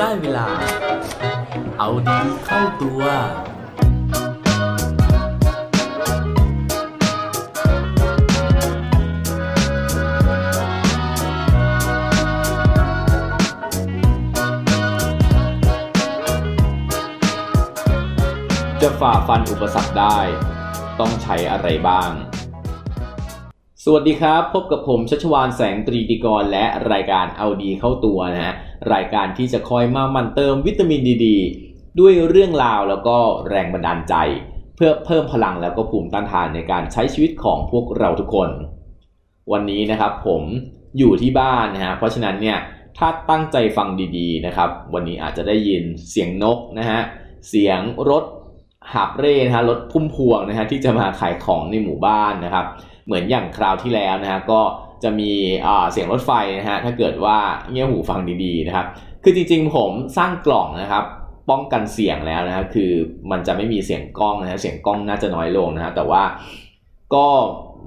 ได้เวลา เอาดีเข้าตัว จะฝ่าฟันอุปสรรคได้ ต้องใช้อะไรบ้าง สวัสดีครับ พบกับผมชัชวานแสงตรีดีกร และรายการเอาดีเข้าตัวนะฮะรายการที่จะคอยมามันเติมวิตามินดีดด้วยเรื่องราวแล้วก็แรงบันดาลใจ เพื่อเพิ่มพลังแล้วก็ภูมิต้านทานในการใช้ชีวิตของพวกเราทุกคน วันนี้นะครับผมอยู่ที่บ้านนะฮะเพราะฉะนั้นเนี่ยถ้าตั้งใจฟังดีๆนะครับ วันนี้อาจจะได้ยินเสียงนกนะฮะเสียงรถหาบเร่นะฮะรถพุ่มพวงนะฮะที่จะมาขายของในหมู่บ้านนะครับ เหมือนอย่างคราวที่แล้วนะฮะก็จะมีเสียงรถไฟนะฮะถ้าเกิดว่าเงี่ยหูฟังดีๆนะครับ คือจริงๆผมสร้างกล่องนะครับป้องกันเสียงแล้วนะฮะคือมันจะไม่มีเสียงกล้องนะฮะเสียงกล้องน่าจะน้อยลงนะฮะแต่ว่าก็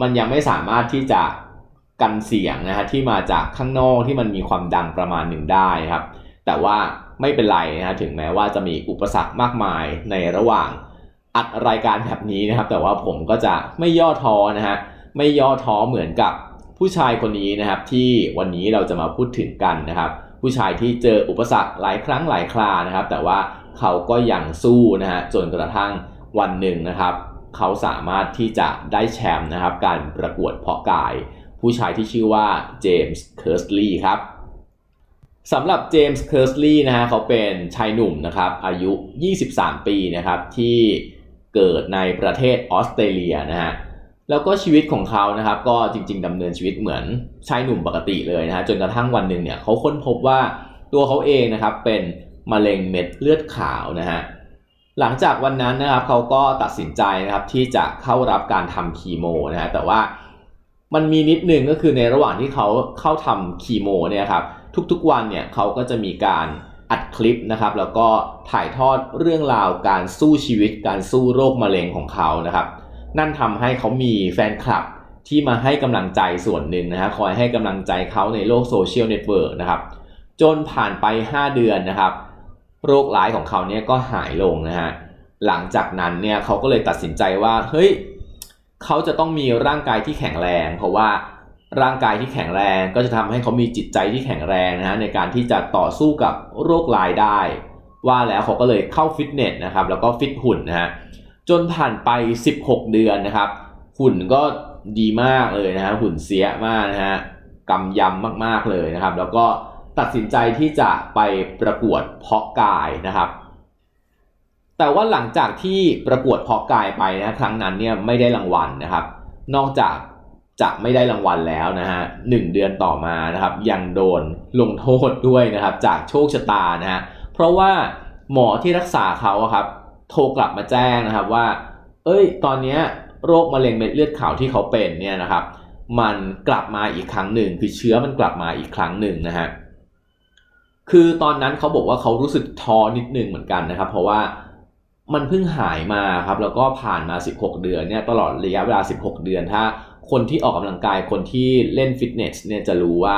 มันยังไม่สามารถที่จะกันเสียงนะฮะที่มาจากข้างนอกที่มันมีความดังประมาณหนึ่งได้ครับ แต่ว่าไม่เป็นไรนะฮะถึงแม้ว่าจะมีอุปสรรคมากมายในระหว่างอัดรายการแบบนี้นะครับ แต่ว่าผมก็จะไม่ย่อท้อนะฮะ ไม่ย่อท้อเหมือนกับผู้ชายคนนี้นะครับ ที่วันนี้เราจะมาพูดถึงกันนะครับ ผู้ชายที่เจออุปสรรคหลายครั้งหลายครานะครับ แต่ว่าเขาก็ยังสู้นะฮะจนกระทั่งวันหนึ่งนะครับ เขาสามารถที่จะได้แชมป์นะครับ การประกวดเพาะกาย ผู้ชายที่ชื่อว่าเจมส์เคิร์สลีย์ครับสำหรับเจมส์เคิร์สลีย์นะฮะเขาเป็นชายหนุ่มนะครับ อายุ 23 ปีนะครับที่เกิดในประเทศออสเตรเลียนะฮะ แล้วก็ชีวิตของเขานะครับ ก็จริง ๆดำเนินชีวิตเหมือนชายหนุ่มปกติเลยนะฮะจนกระทั่งวันหนึ่งเนี่ยเขาค้นพบว่าตัวเขาเองนะครับเป็นมะเร็งเม็ดเลือดขาวนะฮะหลังจากวันนั้นนะครับเขาก็ตัดสินใจนะครับที่จะเข้ารับการทำคีโมนะฮะแต่ว่ามันมีนิดนึงก็คือในระหว่างที่เขาเข้าทำคีโมเนี่ยครับทุกๆวันเนี่ยเขาก็จะมีการอัดคลิปนะครับ แล้วก็ถ่ายทอดเรื่องราวการสู้ชีวิตการสู้โรคมะเร็งของเขานะครับ นั่นทำให้เขามีแฟนคลับที่มาให้กำลังใจส่วนหนึ่งนะฮะคอยให้กำลังใจเขาในโลก social network นะครับ จนผ่านไป 5 เดือนนะครับ โรคร้ายของเขาเนี่ยก็หายลงนะฮะหลังจากนั้นเนี่ยเขาก็เลยตัดสินใจว่าเฮ้ยเขาจะต้องมีร่างกายที่แข็งแรง เพราะว่าร่างกายที่แข็งแรงก็จะทำให้เขามีจิตใจที่แข็งแรงนะฮะในการที่จะต่อสู้กับโรคร้ายได้ ว่าแล้วเขาก็เลยเข้าฟิตเนสนะครับแล้วก็ฟิตหุ่นนะฮะ จนผ่านไป 16 เดือนนะครับ หุ่นก็ดีมากเลยนะฮะหุ่นเสียมากนะฮะกำยำมากๆเลยนะครับ แล้วก็ตัดสินใจที่จะไปประกวดเพาะกายนะครับ แต่ว่าหลังจากที่ประกวดเพาะกายไปนะครั้งนั้นเนี่ยไม่ได้รางวัลนะครับ นอกจากจะไม่ได้รางวัลแล้วนะฮะหนึ่งเดือนต่อมานะครับ ยังโดนลงโทษด้วยนะครับ จากโชคชะตานะฮะเพราะว่าหมอที่รักษาเขาครับ โทรกลับมาแจ้งนะครับว่า เอ้ย ตอนนี้โรคมะเร็งเม็ดเลือดขาวที่เขาเป็นเนี่ยนะครับ มันกลับมาอีกครั้งหนึ่ง คือเชื้อมันกลับมาอีกครั้งหนึ่งนะฮะ คือตอนนั้นเขาบอกว่าเขารู้สึกท้อนิดนึงเหมือนกันนะครับ เพราะว่ามันเพิ่งหายมาครับแล้วก็ผ่านมา 16 เดือนเนี่ยตลอดระยะเวลา 16 เดือน ถ้าคนที่ออกกำลังกายคนที่เล่นฟิตเนสเนี่ยจะรู้ว่า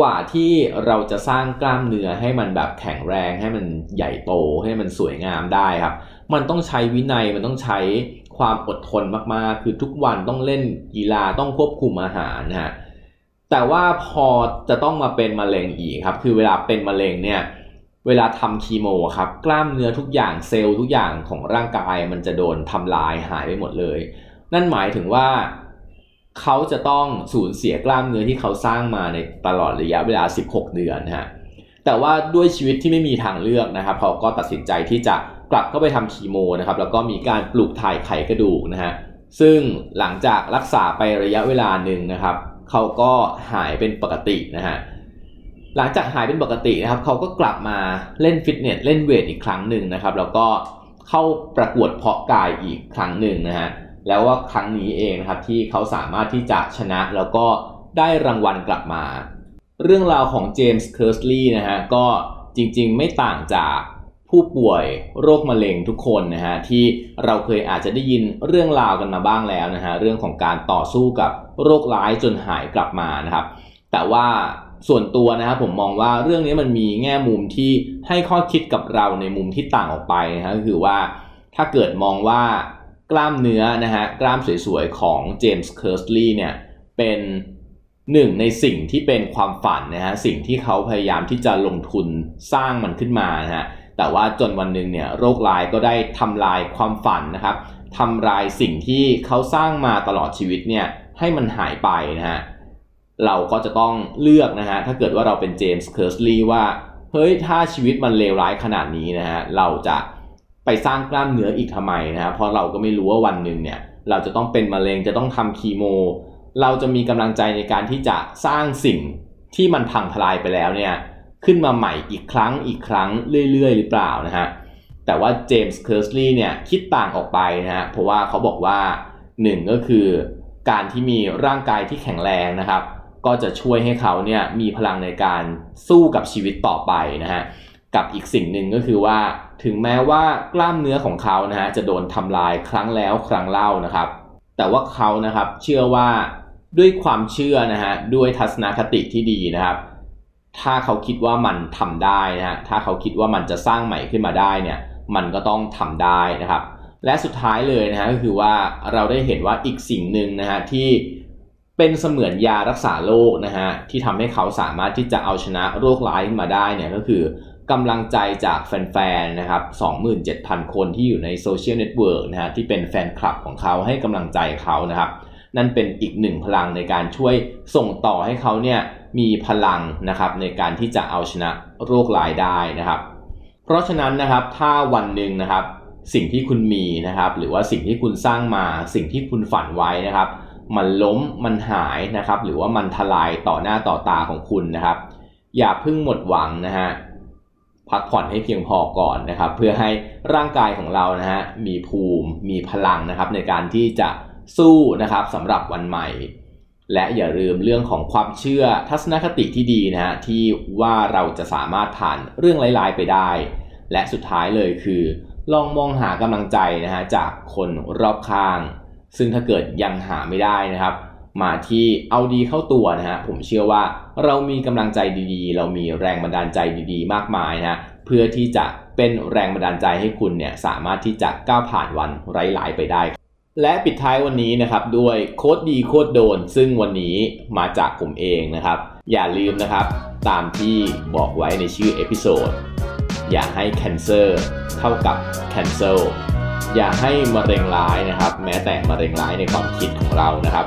กว่าที่เราจะสร้างกล้ามเนื้อให้มันแบบแข็งแรงให้มันใหญ่โตให้มันสวยงามได้ครับ มันต้องใช้วินัยมันต้องใช้ความอดทนมากๆ คือทุกวันต้องเล่นกีฬาต้องควบคุมอาหารนะฮะแต่ว่าพอจะต้องมาเป็นมะเร็งอีกครับ คือเวลาเป็นมะเร็งเนี่ยเวลาทำคีโมครับกล้ามเนื้อทุกอย่างเซลล์ทุกอย่างของร่างกายมันจะโดนทำลายหายไปหมดเลย นั่นหมายถึงว่า เขาจะต้องสูญเสียกล้ามเนื้อที่เขาสร้างมาในตลอดระยะเวลา 16 เดือนฮะแต่ว่าด้วยชีวิตที่ไม่มีทางเลือกนะครับเขาก็ตัดสินใจที่จะกลับเข้าไปทำคีโมนะครับแล้วก็มีการปลูกถ่ายไขกระดูกนะฮะซึ่งหลังจากรักษาไประยะเวลาหนึ่งนะครับเขาก็หายเป็นปกตินะฮะหลังจากหายเป็นปกตินะครับเขาก็กลับมาเล่นฟิตเนสเล่นเวทอีกครั้งหนึ่งนะครับแล้วก็เข้าประกวดเพาะกายอีกครั้งหนึ่งนะฮะ แล้วว่าครั้งนี้เองนะครับที่เขาสามารถที่จะชนะแล้วก็ได้รางวัลกลับมา เรื่องราวของเจมส์เคิร์สลีย์นะฮะก็จริงๆไม่ต่างจากผู้ป่วยโรคมะเร็งทุกคนนะฮะที่เราเคยอาจจะได้ยินเรื่องราวกันมาบ้างแล้วนะฮะเรื่องของการต่อสู้กับโรคร้ายจนหายกลับมานะครับ แต่ว่าส่วนตัวนะครับผมมองว่าเรื่องนี้มันมีแง่มุมที่ให้ข้อคิดกับเราในมุมที่ต่างออกไปนะฮะก็คือว่าถ้าเกิดมองว่า กล้ามเนื้อนะฮะกล้ามสวยๆ ของเจมส์เคิร์สลีย์เนี่ยเป็นหนึ่งในสิ่งที่เป็นความฝันนะฮะสิ่งที่เขาพยายามที่จะลงทุนสร้างมันขึ้นมานะฮะแต่ว่าจนวันหนึ่งเนี่ยโรคร้ายก็ได้ทำลายความฝันนะครับทำลายสิ่งที่เขาสร้างมาตลอดชีวิตเนี่ยให้มันหายไปนะฮะเราก็จะต้องเลือกนะฮะถ้าเกิดว่าเราเป็นเจมส์เคิร์สลีย์ว่าเฮ้ยถ้าชีวิตมันเลวร้ายขนาดนี้นะฮะเราจะ ไปสร้างกล้ามเนื้ออีกทำไมนะฮะเพราะเราก็ไม่รู้ว่าวันหนึ่งเนี่ยเราจะต้องเป็นมะเร็งจะต้องทำคีโม เราจะมีกำลังใจในการที่จะสร้างสิ่งที่มันพังทลายไปแล้วเนี่ยขึ้นมาใหม่อีกครั้งอีกครั้งเรื่อย ๆ หรือเปล่านะฮะแต่ว่าเจมส์เคิร์สลีย์เนี่ยคิดต่างออกไปนะฮะเพราะว่าเขาบอกว่าหนึ่งก็คือการที่มีร่างกายที่แข็งแรงนะครับ ก็จะช่วยให้เขาเนี่ยมีพลังในการสู้กับชีวิตต่อไปนะฮะ กับอีกสิ่งหนึ่งก็คือว่า ถึงแม้ว่ากล้ามเนื้อของเขานะฮะจะโดนทำลายครั้งแล้วครั้งเล่านะครับ แต่ว่าเขานะครับเชื่อว่าด้วยความเชื่อนะฮะด้วยทัศนคติที่ดีนะครับ ถ้าเขาคิดว่ามันทำได้นะฮะถ้าเขาคิดว่ามันจะสร้างใหม่ขึ้นมาได้เนี่ย มันก็ต้องทำได้นะครับ และสุดท้ายเลยนะฮะก็คือว่าเราได้เห็นว่าอีกสิ่งหนึ่งนะฮะที่เป็นเสมือนยารักษาโรคนะฮะที่ทำให้เขาสามารถที่จะเอาชนะโรคร้ายขึ้นมาได้เนี่ยก็คือ กำลังใจจากแฟนๆ นะครับ 27,000 คนที่อยู่ใน social network นะฮะที่เป็นแฟนคลับของเขาให้กำลังใจเขานะครับ นั่นเป็นอีกหนึ่งพลังในการช่วยส่งต่อให้เขาเนี่ยมีพลังนะครับในการที่จะเอาชนะโรคร้ายได้นะครับ เพราะฉะนั้นนะครับถ้าวันหนึ่งนะครับสิ่งที่คุณมีนะครับหรือว่าสิ่งที่คุณสร้างมาสิ่งที่คุณฝันไว้นะครับ มันล้มมันหายนะครับ หรือว่ามันทลายต่อหน้าต่อตาของคุณนะครับ อย่าเพิ่งหมดหวังนะฮะ พักผ่อนให้เพียงพอก่อนนะครับ เพื่อให้ร่างกายของเรานะฮะมีภูมิมีพลังนะครับ ในการที่จะสู้นะครับสำหรับวันใหม่ และอย่าลืมเรื่องของความเชื่อทัศนคติที่ดีนะฮะที่ว่าเราจะสามารถผ่านเรื่องร้ายๆไปได้ และสุดท้ายเลยคือ ลองมองหากำลังใจนะฮะจากคนรอบข้าง ซึ่งถ้าเกิดยังหาไม่ได้นะครับ มาที่เอาดีเข้าตัวนะฮะผมเชื่อว่าเรามีกำลังใจดีๆ เรามีแรงบันดาลใจดีๆ มากมายนะฮะเพื่อที่จะเป็นแรงบันดาลใจให้คุณเนี่ยสามารถที่จะก้าวผ่านวันไร้ายไปได้ และปิดท้ายวันนี้นะครับด้วย quote ดี quote โดน ซึ่งวันนี้มาจากผมเองนะครับ อย่าลืมนะครับ ตามที่บอกไว้ในชื่อ episode อย่าให้ cancer เท่ากับ cancel อย่าให้มะเร็งร้ายนะครับ แม้แต่มะเร็งร้ายในความคิดของเรานะครับ